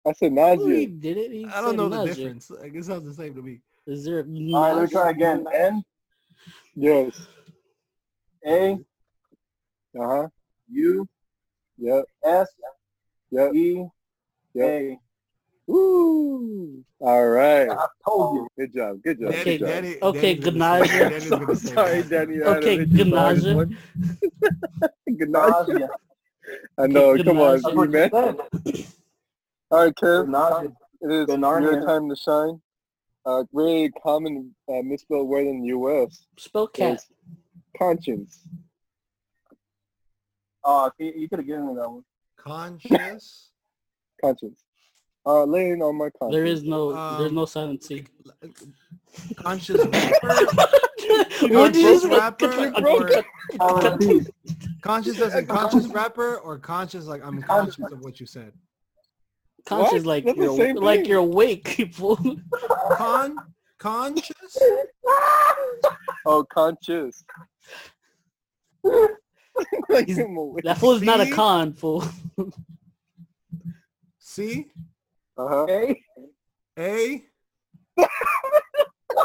I said nausea. He nausea. did it. He I don't said know the difference. I guess sounds the same to me. Is there All right, let me try again. N Yes. A Uh huh. U Yep. S Yep. E Yep. A. Woo! All right. I told you. Good job. Good job. Daddy, good job. daddy, Okay, Daddy's gonna say- Ganache. Daddy's gonna say Sorry. Danny. Okay, don't think you saw this Ganache. one. Ganache. Nausea. I know. Okay, Come on, Ganache. Man. All right, Kev. It is Ganache. your time to shine. Uh, very common uh, misspelled word in the U.S. Spell cat. conscience. Oh, you you could have given me that one. Conscious. Conscience. Uh, laying on my conscience. There is no, there's Um, no silent C. Conscious rapper. what did you Conscious rapper or Silent conscious as in conscious rapper or conscious like I'm conscious of what you said. Conscious What? like That's you're like thing. you're awake, people. Con conscious? Oh, conscious. like, I'm awake. that fool's not a con fool. C Uh-huh. A. A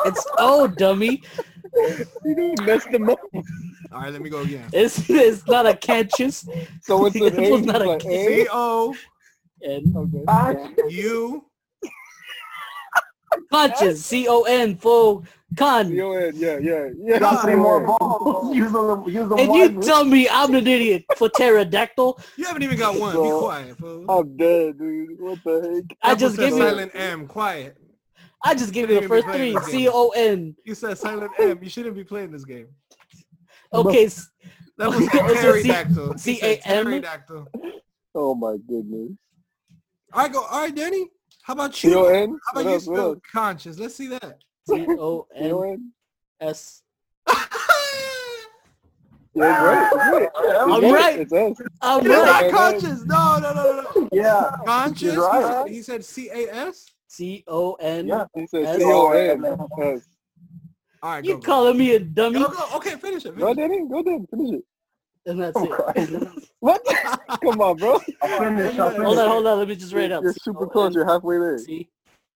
It's oh dummy. You messed them up. All right, let me go again. It's it's not a conscious. So it's an It A, was not a like kid. C A. O And Okay. U conscious. C O N full con. C-O-N, yeah, yeah, yeah. Got three more C-O-N. balls. Use them. Use them And you wisely. tell me I'm an idiot for pterodactyl. You haven't even got one. Be quiet, fool. I'm dead, dude. What the heck? I just said gave you. silent M. Quiet. I just gave You you the first three. C O N. You said silent M. You shouldn't be playing this game. Okay. That was a so C- pterodactyl. C-A-M? Pterodactyl. Oh my goodness. All right, go. All right, Danny. How about you? C-O-N? How What about you else? What spell else? conscious? Let's see that. C O N C-O-N? S. Yeah, it's right. It's right. I'm It's right. It's us. I'm It's right. not conscious. No, no, no, no, no. Yeah. Conscious. Right. He said C A S. C O N. Yeah. He said S- C-O-N. Yes. All right, You go. go. calling me a dummy? Go, go. Okay, finish it. Go, Finish it. Danny. Go, Danny. Finish it. And that's I'm it. What? Come on, bro. Finish. Hold on, hold on. Let me just write up. You're super close. You're halfway there. C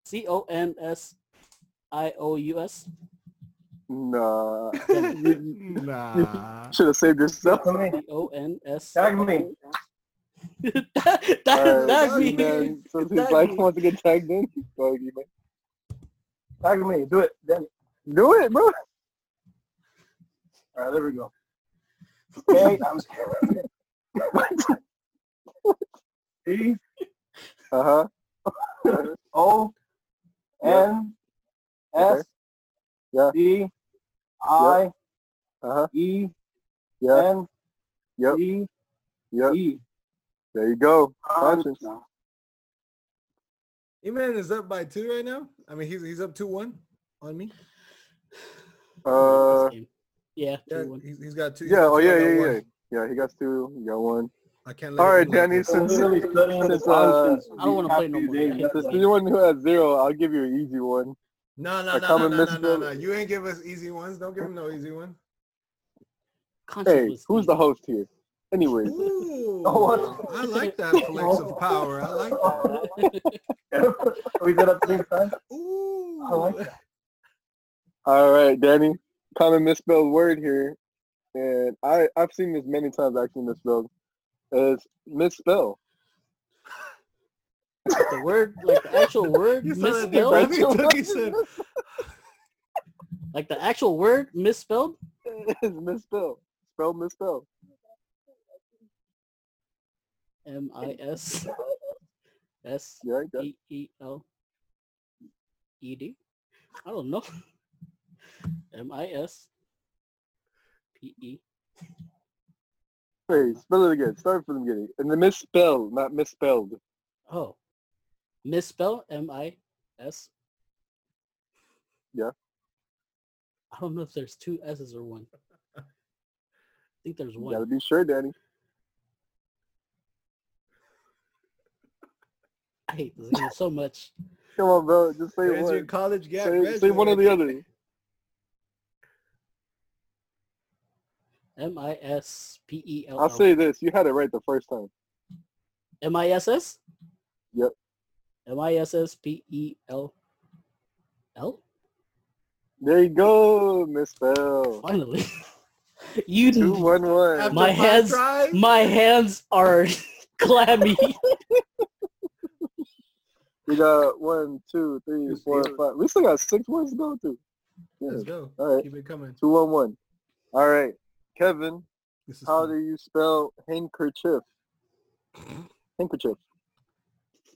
C O N S I O U S. Nah. Nah. Should have saved yourself. Tag me. C O N S. Tag me. That Alright, that me. man, Since his Tag life me. wants to get tagged in, go ahead. Tag me. Do it. Then. Do it, bro. All right. There we go. Okay. I'm scared. E Uh huh. O N S Yeah. D I Uh huh. E Yeah. N Yep. E Yep. E. There you go. Conscience. E-Man is up by two right now. I mean, he's he's up two one on me. Uh. yeah. Yeah, 2-1. he's, he's got two. Yeah. Oh he's yeah. Yeah. one. Yeah. Yeah. He got two. You got one. I can't. Let All it right, go like Danny. this. Since Literally since, uh, conscience I don't wanna play no few more. days. Since playing. you're the one who has zero, I'll give you an easy one. No, no, no, no, no, no, no, no. You ain't give us easy ones. Don't give him no easy one. Conscious Hey, who's the host here? Anyways, Ooh, Oh. I like that flex of power. I like that. we did it at the same time. Ooh. I like that. all right, Danny. Common misspelled word here, and I I've seen this many times actually misspelled. It's misspell. The word, like the actual word You saw that misspelled. He said, like the actual word misspelled. misspelled. Spelled misspelled. M I S S Yeah, I got E E L E D. I don't know. M I S P E. Wait, spell it again. Start from the beginning. And the misspelled, not misspelled. Oh, misspell M I S. Yeah. I don't know if there's two S's or one. I think there's You one. gotta be sure, Danny. I hate this game so much. Come on, bro. Just say There's your one. college gap. Say, say one or the other. M I S P E L I'll say this. You had it right the first time. M I S S. Yep. M I S S P E L L. There you go. Misspell. Finally, you. Two one one. After My hands- tries, My hands are clammy. We got one, two, three, four, five. We still got six words to go to. Let's go. All right. Keep it coming. Two one one. All right. Kevin, This is how fun. do you spell handkerchief? Handkerchief.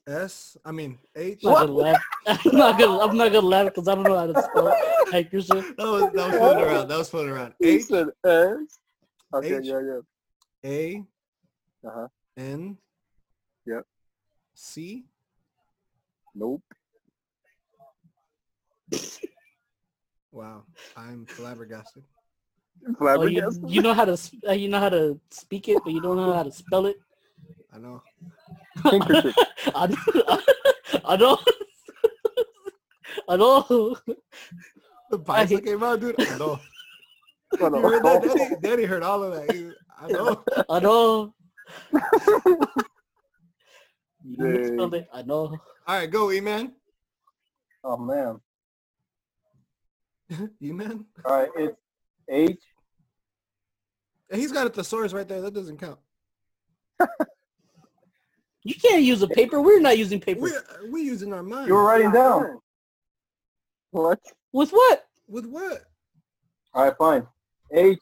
S. I mean H. I'm not gonna laugh. I'm not gonna. I'm not gonna laugh because I don't know how to spell handkerchief. That was that was floating around. That was floating around. H said S. Okay, H. yeah, yeah. A Uh-huh. N. Yep. C. Nope. Wow, I'm flabbergasted. Oh, you, Flabbergasted. you know how to. uh, You know how to speak it, but you don't know how to spell it. I know. Handkerchief. I know. I know. I know. The pizza came out, dude. I know. Hold You heard that? Daddy, Daddy heard all of that. I know. I know. You Dang. misspelled it. I know. All right, go, E-Man. Oh man. E-Man. All right. It's H he's got a thesaurus right there. That doesn't count. You can't use a paper. We're not using paper. We we using our mind. You were writing down. What? With what? With what? All right, fine. H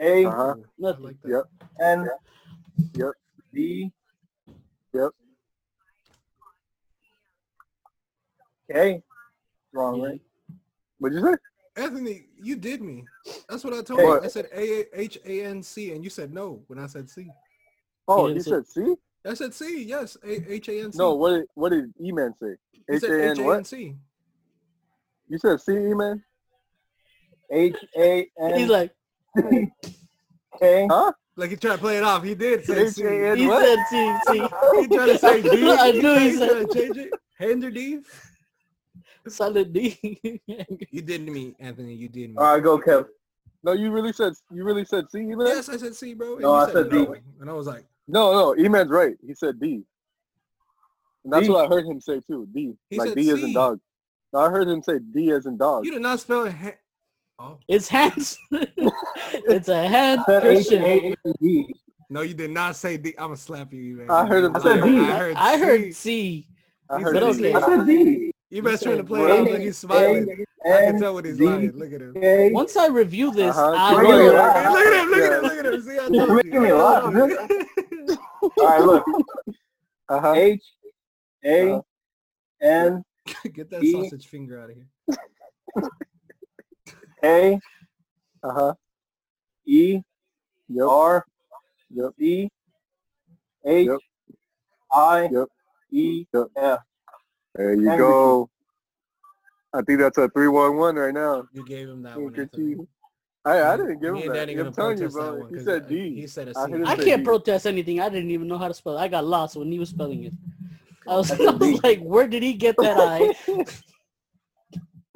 A Uh-huh. Nothing. like. Yep. N Yep. B. Yep. K. Wrong, right? What'd you say? Anthony, you did me. That's what I told Hey. you. I said A H A N C, and you said no when I said C. Oh, didn't he say- said C? I said C. Yes, A H A N C. No, what did what did E-Man say? He H-A-N what? H-A-N-C. You said C, E-Man? H A He's like, K. Huh? Like he tried to play it off. He did say C. H-A-N he what? said, C see. He tried to say D. I knew he He said- tried to change it. Hander D. Solid D. You did me, Anthony. You did me. All right, go, Kev. No, you really said you really said C, E-Man? Yes, I said C, bro. and No, you I said D. And I was like, No, no, E-Man's right. He said D. And that's D? what I heard him say too. D. He like said D as in dog. No, I heard him say D as in dog. you did not spell it. Ha- oh It's hands. it's a hand Christian. A N D. no, you did not say D. I'm gonna slap you, man. I heard him I said I D. heard. I heard C. C. I heard said But D. okay. I said D. You best trying to play it off D. like he's smiling. I can tell what he's D. lying. Look at him. K. Once I review this, Uh-huh. I Look Look at will. that. at him. Look at him. Look at him. See, I You're told making you. me laugh, man. All right, look. Uh-huh. H A Uh-huh. N Get that sausage finger out of here. A Uh-huh. E Yep. R Yep. C H Yep. I Yep. E Yep. F. There you And go. I think that's a three one one right now. You gave him that Look one. At Anthony. you. I, I didn't give me him and that. Danny I'm gonna telling you, bro. one He 'cause, said D. He said a I C. heard him I can't D. protest anything. I didn't even know how to spell. it. I got lost when he was spelling it. I was, That's I a D. was like, where did he get that I?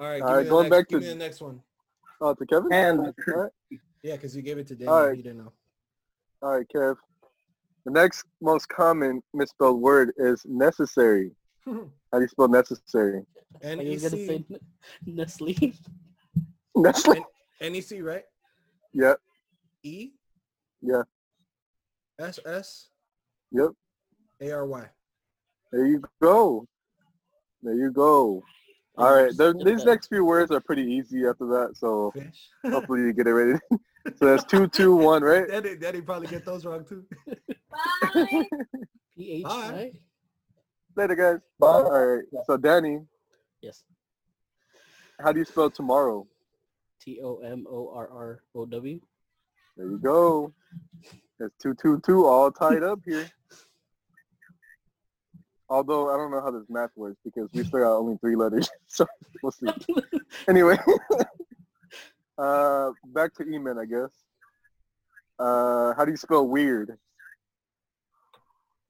All right, All give right, going next, back give to- me the next one. Oh, to Kevin? And All right. Yeah, because you gave it to Danny. All right. He didn't know. All right, Kev. The next most common misspelled word is necessary. How do you spell necessary? N I was gonna say Nestle. Nestle. N E C right? Yeah. E Yeah. S S Yep. A R Y. There you go. There you go. All right. The, these next few words are pretty easy after that, so Fish. hopefully you get it ready. so that's two, two, one, right? Daddy, Daddy probably get those wrong too. P H Bye. I. Later, guys. Bye. All right. So Danny, Yes. how do you spell tomorrow? T O M O R R O W. There you go. That's two, two, two, all tied up here. Although I don't know how this math works because we still got only three letters, so we'll see. Anyway, uh, back to E-Man, I guess. Uh, how do you spell weird?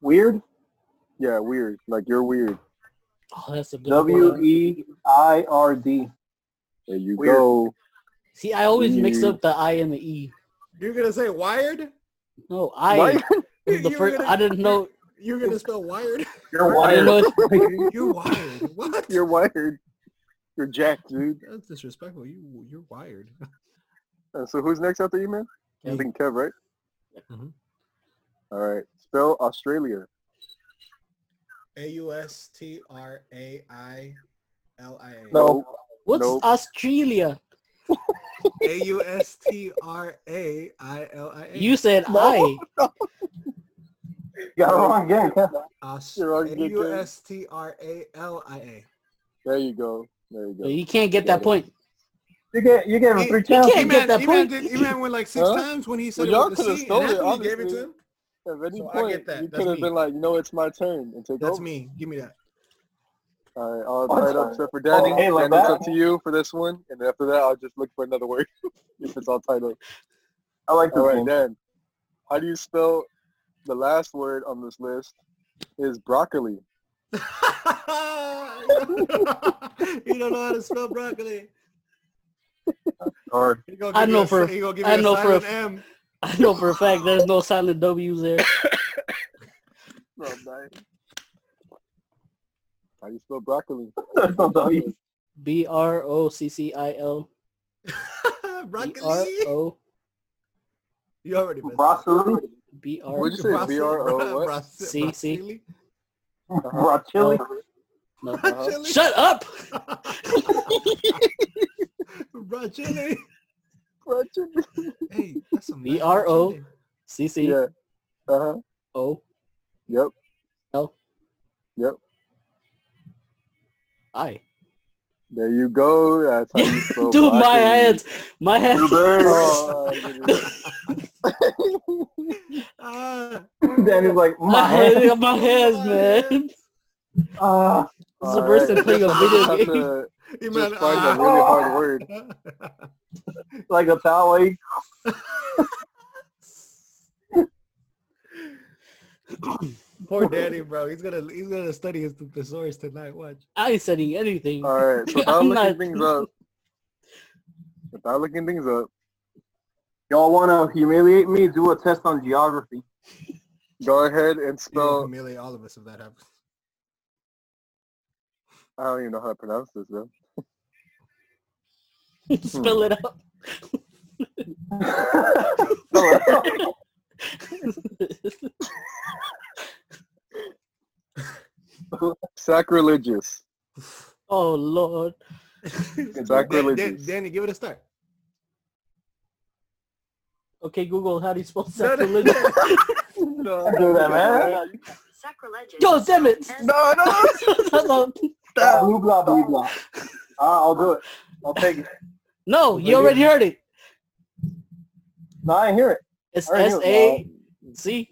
weird. Yeah, weird. Like you're weird. Oh, that's a good W one. E I R D. There you Weird. go. See, I always mix up the I and the E. You're gonna say wired? No, I. Why? The You first, gonna- I didn't know. You're gonna spell wired? You're I didn't wired. You're wired. What? You're wired. You're jacked, dude. That's disrespectful. You you're wired. Uh, so who's next after E-Man? I think Kev, right? Mhm. All right. Spell Australia. A U S T R A I L I A. No. What's Nope. Australia? A U S T R A I L I A. You said No. I. You got it wrong again. Kev. Aus- You're wrong A again, U S T R A L I A. There you go. There you go. you can't get that point. You get you gave him three he chances. can't get that E-Man, point. did, E-Man went like six Huh? times when he said Well, y'all it with the could've C. stole and it, Anthony gave it to him. At any So I point, get that. you could have been like, you know, it's my turn and take That's over. me. Give me that. All right, all What? tied up except for Danny. Oh, hey, like and it's that? up to you for this one. And after that, I'll just look for another word if it's all tied up. I like this All right, game. Dan. How do you spell the last word on this list? Is broccoli. you don't know how to spell broccoli. Hard. I know for- si- he gonna give I know for a silent f- M. I know for a fact there's no silent W's there. No, I'm dying. How do you spell broccoli? B R O C C I L. B R broccoli. O You already messed up. Broccoli. B R. What'd you say? Brasi- BRO what? Bras- C, C. Broccoli. No. Shut up! Brasili. Hey, that's some nice B-R-O. brasili. C C Yeah. Uh-huh. O Yep. L Yep. I. There you go. That's how you spell Dude, my broccoli. hands, my hands. Oh, Ah, Danny's like My my hands, head. my hands, man. Ah, This is the worst than playing a video game. to you Just man, find a ah. really hard word. like a towel. Poor Danny, bro. He's gonna he's gonna study his thesaurus tonight. Watch. I ain't studying anything. All right. So without I'm looking not- things up, without looking things up, Y'all want to humiliate me? Do a test on geography. go ahead and You'll spell. humiliate all of us if that happens. I don't even know how to pronounce this though. Spell it out. Sacrilegious. oh Lord. Sacrilegious. Dan- Danny, give it a start. Okay, Google, how do you spell No, no, sacrilegious? no, do that, man. Sacrilegious. Yo, damn it! No, no. Blah, blah, blah, blah. Ah, I'll do it. I'll take it. no, you already heard it. No, I ain't hear it. It's I already S heard A C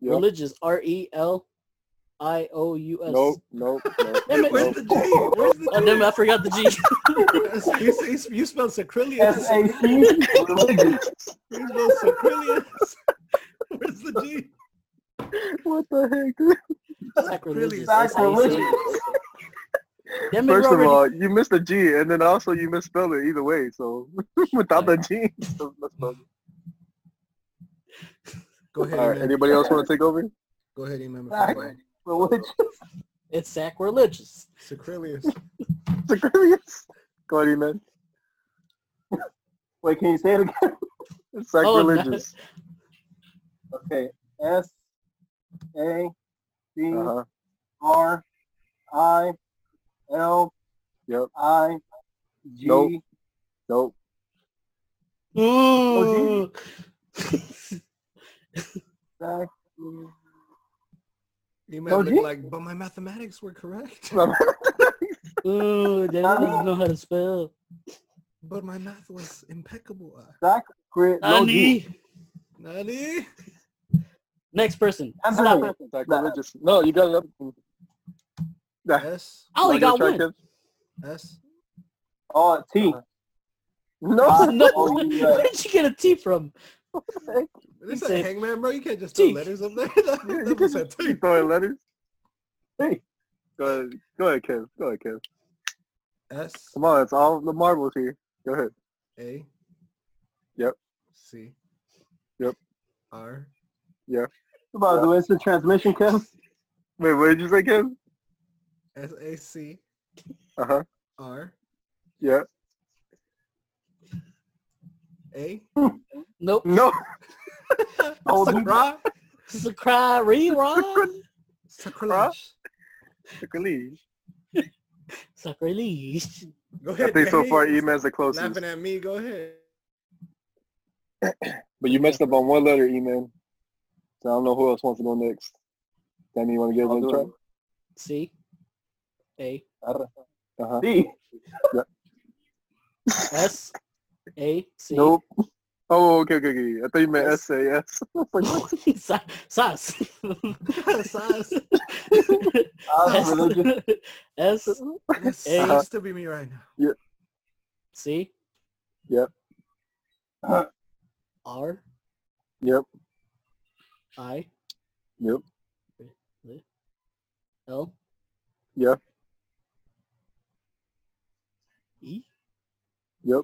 Yep. religious R E L I O U S. Nope, nope, nope. Damn it. Where's the G? Where's the Oh damn it, I forgot the G. G? you, you, you spelled sacrilegious. S-A-C. You spelled sacrilegious. Where's the G? What the heck? dude? Sacrilegious. Sacrilegious. S-A-C. Damn First of all, you missed a G, and then also you misspelled it either way. So without the G, you still misspelled it. Go ahead. all right. Anybody else want to take over? Go ahead, Eman. Before I go. It's sacrilegious. Sacrilegious. Sacrilegious. Go ahead, man. Wait, can you say it again? It's sacrilegious. Okay. S A C Uh-huh. R I L Yep. I G Nope. Nope. Ooh. Sac- Eman No looked G? like, but my mathematics were correct. Ooh, they don't even know how to spell. But my math was impeccable. Uh, Sacri- no G. Nani. Nani? Next person. Anthony. Stop. Sacrilegious. No, you got another. one. Nah. S. I only got one. S. Oh, T. No. Uh, No, Oh, yeah. where did you get a T from? This said- is hangman, bro. You can't just throw T. letters up there. You that was a can T. throwing letters. T. Go ahead. Go ahead, Kev. Go ahead, Kev. S. Come on, it's all the marbles here. Go ahead. A. Yep. C. Yep. R. Yeah. What about the instant transmission, Kev. Wait, what did you say, Kev? S. A. C. Uh huh. R. Yeah. A. Nope. No. Oh, Sakra. Sacri rerun. Sacrilege. Sacrilege. Sacrilege. Go ahead. I think so Danny. far Eman's the closest. Laughing at me. Go ahead. But you messed up on one letter, Eman. So I don't know who else wants to go next. Danny, you want to give I'll it a try? it. C. A. Uh-huh. T. S. A. C. Nope. Oh, okay, okay, okay. I thought you meant S-A-S. Sa- Sas. Sas. Ah. S. This to be me right now. C. Yep. R. Yep. I. Yep. L. Yep. E. Yep.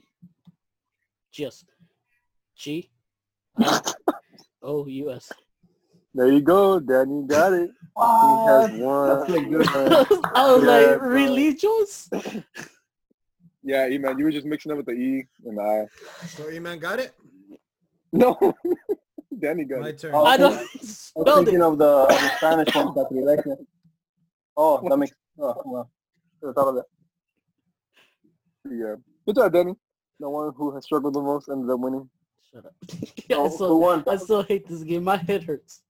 Just. G. I, O. U. S. There you go. Danny got it. He has one. That's a good I was Yeah, like, bro. religious? Yeah, Eman, you were just mixing up with the E and the I. So Eman got it. No. Danny got My it. turn. Oh, I don't I was spelled thinking it. of the, of the Spanish one, sacrilegio. Oh, that makes, oh, well, should have thought of that. Yeah. Good job, Danny. The one who has struggled the most ended up winning. Shut up. Oh, I, still, won? I still hate this game. My head hurts.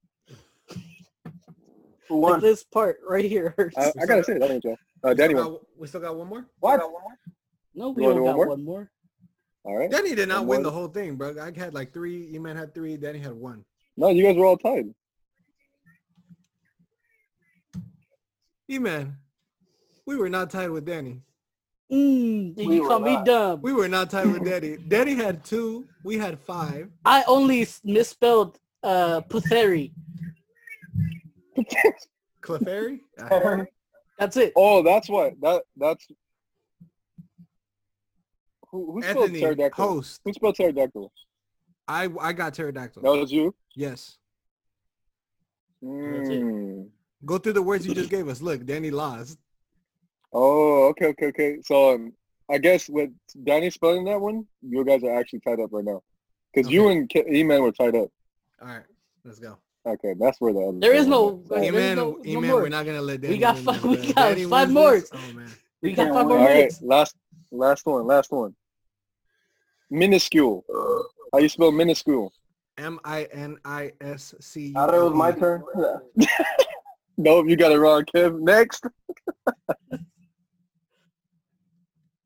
Who Like this part right here hurts. I, I gotta say that ain't y'all. Uh, we, Danny still got, we still got one more. What? no, we You don't do one got more? one more. All right. Danny did not One win more. the whole thing, bro. I had like three. You man had three. Danny had one. No, you guys were all tied. E man, we were not tied with Danny. Mm, We you were call me dumb. We were not tied with Daddy. Danny had two. We had five. I only misspelled uh Putheri. Clefairy? That's it. Oh, that's what. That that's. Who, who spelled Anthony, pterodactyl? host. Who spelled pterodactyl? I I got pterodactyl. That was you. Yes. That's it. Mm. Go through the words you just gave us. Look, Danny lost. Oh, okay, okay, okay. So um, I guess with Danny spelling that one, you guys are actually tied up right now. Because you and K- E-Man were tied up. All right, let's go. Okay, that's where the other There is no- is. There is E-man, no- no E-man, more. we're not gonna let Danny. We got five- we got Danny five more. this- Oh man. We got Yeah, five more All right, minutes. last last one, last one. Minuscule. How you spell minuscule? M I N I S C. I thought it was my turn. Nope, you got it wrong, Kim. Next.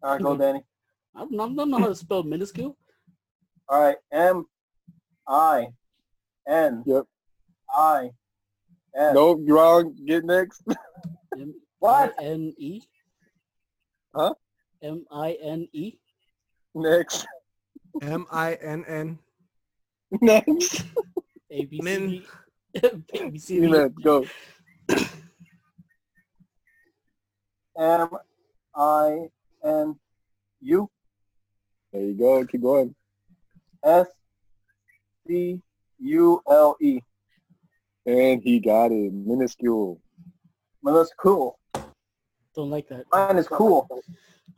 All right, go, Danny. I don't, I don't know how to spell minuscule. All right, M I N Yep. I S. Nope, you wrong. Get next. M What? I N E. Huh? M I N E. Next. M I N N. Next. A B C Min. D. A B C D. E-Man, go. M I N U There you go. Keep going. S C U L E. And he got it. Minuscule. Well, that's cool. Don't like that. Mine is cool.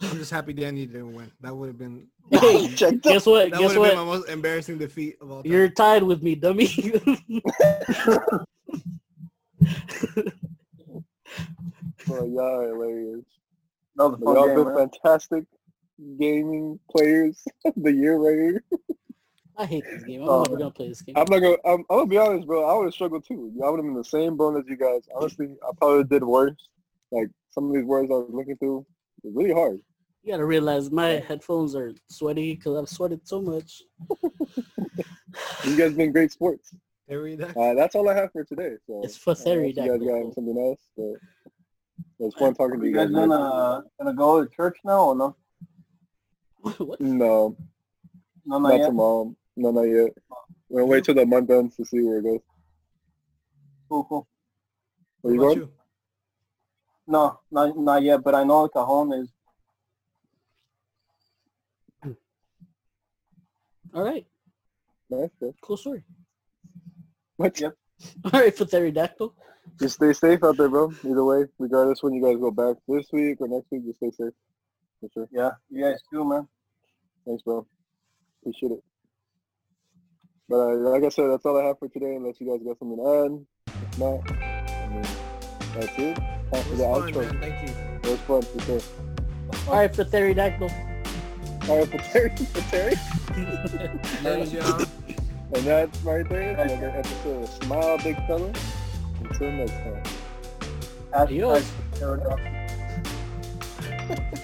I'm just happy Danny didn't win. That would have been. Hey, Checked guess what? That would Guess have been my most embarrassing defeat of all time. You're tied with me, dummy. Bro, y'all are hilarious. That was a But fun y'all game, been man. fantastic gaming players the year right here. I hate this game. I'm Oh, never gonna play this game. I'm not gonna. I'm, I'm gonna be honest, bro. I would have struggled too. I would have been the same bone as you guys. Honestly, I probably did worse. Like some of these words I was looking through, it's really hard. You gotta realize my headphones are sweaty because I've sweated so much. You guys been great sports. Pterodactyl. Uh, that's all I have for today. So It's for I if you guys got something else, but it was fun talking to you you guys guys. gonna gonna go to church now or no? what? No, No, not not yet. tomorrow. No, not yet. We're gonna wait till the month ends to see where it goes. Cool, cool. Where you What about going? you? No, not not yet. But I know El Cajon is. All right, Nice. bro. cool story. What? Yep. All right, for pterodactyl. Just stay safe out there, bro. Either way, regardless when you guys go back this week or next week, just stay safe. For sure. Yeah, you guys too, man. Thanks, bro. Appreciate it. But uh, like I said, that's all I have for today. Unless you guys got something to add. If not, I mean, that's it. Time It for was the fun, outro. man. Thank you. It was fun for sure. All right, for pterodactyl. All right, for Terry, for Terry. Ladies, y'all. And that's right there. Another episode of Smile Big Fella. Until next time. Hashtag Adios.